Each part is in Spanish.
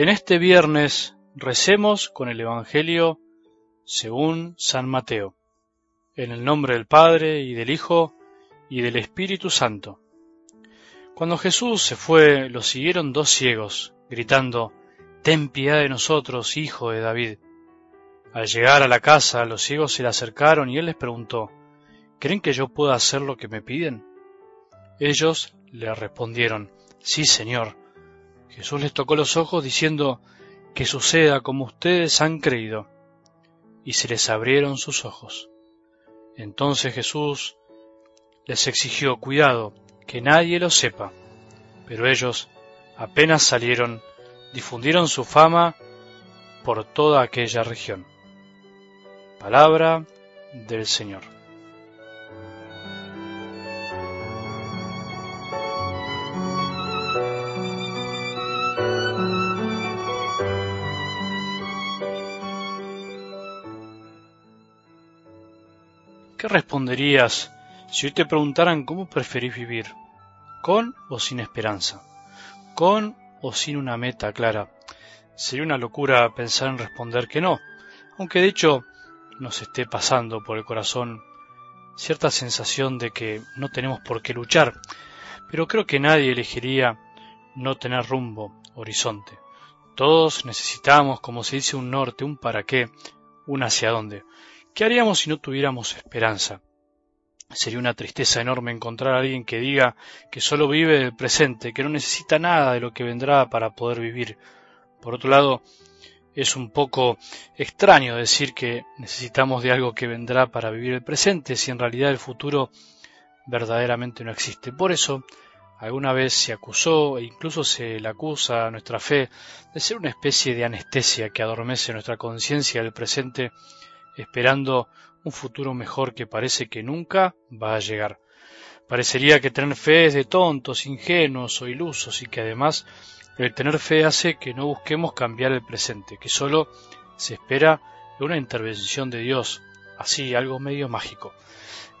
En este viernes recemos con el Evangelio según San Mateo, en el nombre del Padre y del Hijo y del Espíritu Santo. Cuando Jesús se fue, lo siguieron dos ciegos, gritando, Ten piedad de nosotros, hijo de David. Al llegar a la casa, los ciegos se le acercaron y él les preguntó, ¿Creen que yo pueda hacer lo que me piden? Ellos le respondieron, Sí, Señor. Jesús les tocó los ojos diciendo, Que suceda como ustedes han creído. Y se les abrieron sus ojos. Entonces Jesús les exigió cuidado, que nadie lo sepa. Pero ellos, apenas salieron, difundieron su fama por toda aquella región. Palabra del Señor. ¿Qué responderías si hoy te preguntaran cómo preferís vivir? ¿Con o sin esperanza? ¿Con o sin una meta clara? Sería una locura pensar en responder que no, aunque de hecho nos esté pasando por el corazón cierta sensación de que no tenemos por qué luchar, pero creo que nadie elegiría no tener rumbo, horizonte. Todos necesitamos, como se dice, un norte, un para qué, un hacia dónde. ¿Qué haríamos si no tuviéramos esperanza? Sería una tristeza enorme encontrar a alguien que diga que solo vive del presente, que no necesita nada de lo que vendrá para poder vivir. Por otro lado, es un poco extraño decir que necesitamos de algo que vendrá para vivir el presente si en realidad el futuro verdaderamente no existe. Por eso, alguna vez se acusó e incluso se le acusa a nuestra fe de ser una especie de anestesia que adormece nuestra conciencia del presente esperando un futuro mejor que parece que nunca va a llegar. Parecería que tener fe es de tontos, ingenuos o ilusos y que además el tener fe hace que no busquemos cambiar el presente, que solo se espera una intervención de Dios, así algo medio mágico.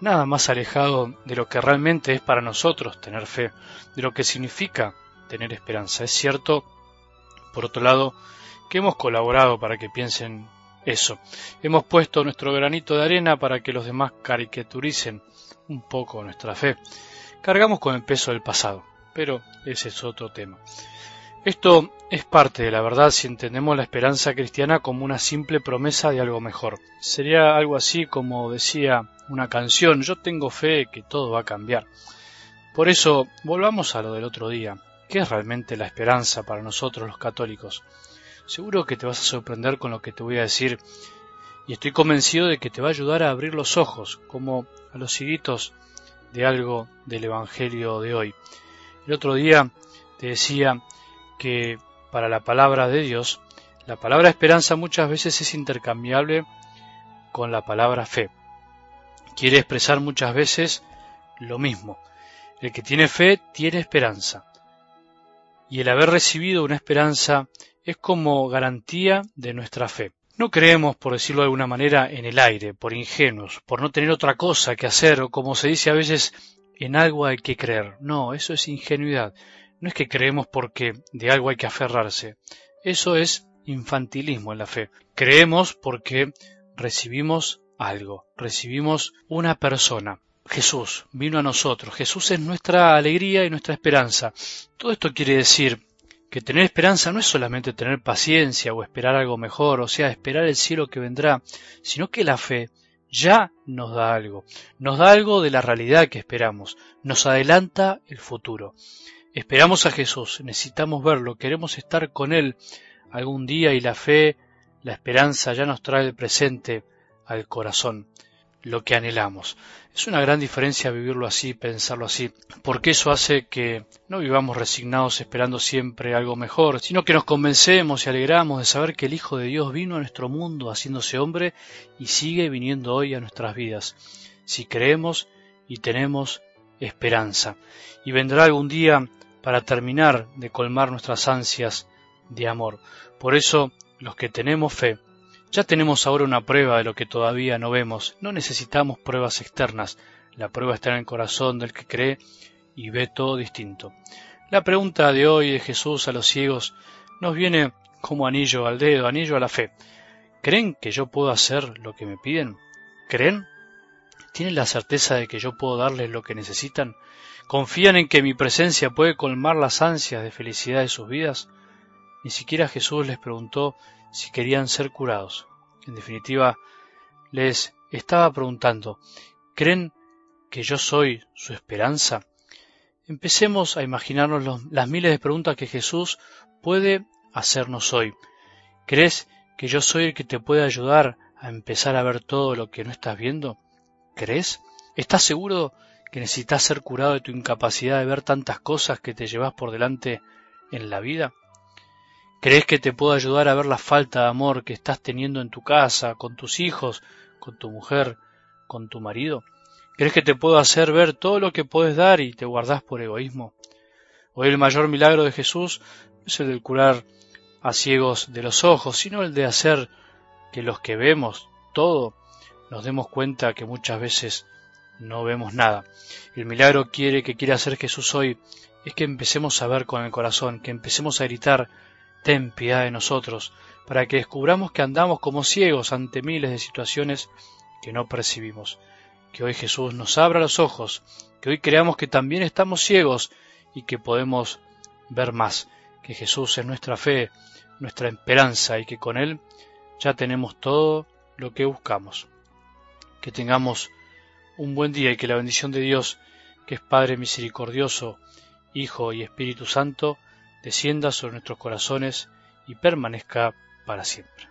Nada más alejado de lo que realmente es para nosotros tener fe, de lo que significa tener esperanza. Es cierto, por otro lado, que hemos colaborado para que piensen eso. Hemos puesto nuestro granito de arena para que los demás caricaturicen un poco nuestra fe. Cargamos con el peso del pasado, pero ese es otro tema. Esto es parte de la verdad si entendemos la esperanza cristiana como una simple promesa de algo mejor. Sería algo así como decía una canción, yo tengo fe que todo va a cambiar. Por eso, volvamos a lo del otro día. ¿Qué es realmente la esperanza para nosotros los católicos? Seguro que te vas a sorprender con lo que te voy a decir y estoy convencido de que te va a ayudar a abrir los ojos, como a los higuitos de algo del Evangelio de hoy. El otro día te decía que para la palabra de Dios, la palabra esperanza muchas veces es intercambiable con la palabra fe. Quiere expresar muchas veces lo mismo. El que tiene fe tiene esperanza. Y el haber recibido una esperanza es como garantía de nuestra fe. No creemos, por decirlo de alguna manera, en el aire, por ingenuos, por no tener otra cosa que hacer, o como se dice a veces, en algo hay que creer. No, eso es ingenuidad. No es que creemos porque de algo hay que aferrarse. Eso es infantilismo en la fe. Creemos porque recibimos algo, recibimos una persona. Jesús vino a nosotros. Jesús es nuestra alegría y nuestra esperanza. Todo esto quiere decir que tener esperanza no es solamente tener paciencia o esperar algo mejor, o sea, esperar el cielo que vendrá, sino que la fe ya nos da algo, nos da algo de la realidad que esperamos, nos adelanta el futuro. Esperamos a Jesús, necesitamos verlo, queremos estar con Él algún día y la fe, la esperanza ya nos trae el presente al corazón lo que anhelamos. Es una gran diferencia vivirlo así, pensarlo así, porque eso hace que no vivamos resignados esperando siempre algo mejor, sino que nos convencemos y alegramos de saber que el Hijo de Dios vino a nuestro mundo haciéndose hombre y sigue viniendo hoy a nuestras vidas, si creemos y tenemos esperanza. Y vendrá algún día para terminar de colmar nuestras ansias de amor. Por eso, los que tenemos fe, ya tenemos ahora una prueba de lo que todavía no vemos. No necesitamos pruebas externas. La prueba está en el corazón del que cree y ve todo distinto. La pregunta de hoy de Jesús a los ciegos nos viene como anillo al dedo, anillo a la fe. ¿Creen que yo puedo hacer lo que me piden? ¿Creen? ¿Tienen la certeza de que yo puedo darles lo que necesitan? ¿Confían en que mi presencia puede colmar las ansias de felicidad de sus vidas? Ni siquiera Jesús les preguntó si querían ser curados. En definitiva, les estaba preguntando, ¿creen que yo soy su esperanza? Empecemos a imaginarnos las miles de preguntas que Jesús puede hacernos hoy. ¿Crees que yo soy el que te puede ayudar a empezar a ver todo lo que no estás viendo? ¿Crees? ¿Estás seguro que necesitas ser curado de tu incapacidad de ver tantas cosas que te llevas por delante en la vida? ¿Crees que te puedo ayudar a ver la falta de amor que estás teniendo en tu casa, con tus hijos, con tu mujer, con tu marido? ¿Crees que te puedo hacer ver todo lo que puedes dar y te guardas por egoísmo? Hoy el mayor milagro de Jesús es el de curar a ciegos de los ojos, sino el de hacer que los que vemos todo nos demos cuenta que muchas veces no vemos nada. El milagro quiere que quiere hacer Jesús hoy es que empecemos a ver con el corazón, que empecemos a gritar ten piedad de nosotros, para que descubramos que andamos como ciegos ante miles de situaciones que no percibimos. Que hoy Jesús nos abra los ojos, que hoy creamos que también estamos ciegos y que podemos ver más, que Jesús es nuestra fe, nuestra esperanza y que con Él ya tenemos todo lo que buscamos. Que tengamos un buen día y que la bendición de Dios, que es Padre misericordioso, Hijo y Espíritu Santo, descienda sobre nuestros corazones y permanezca para siempre.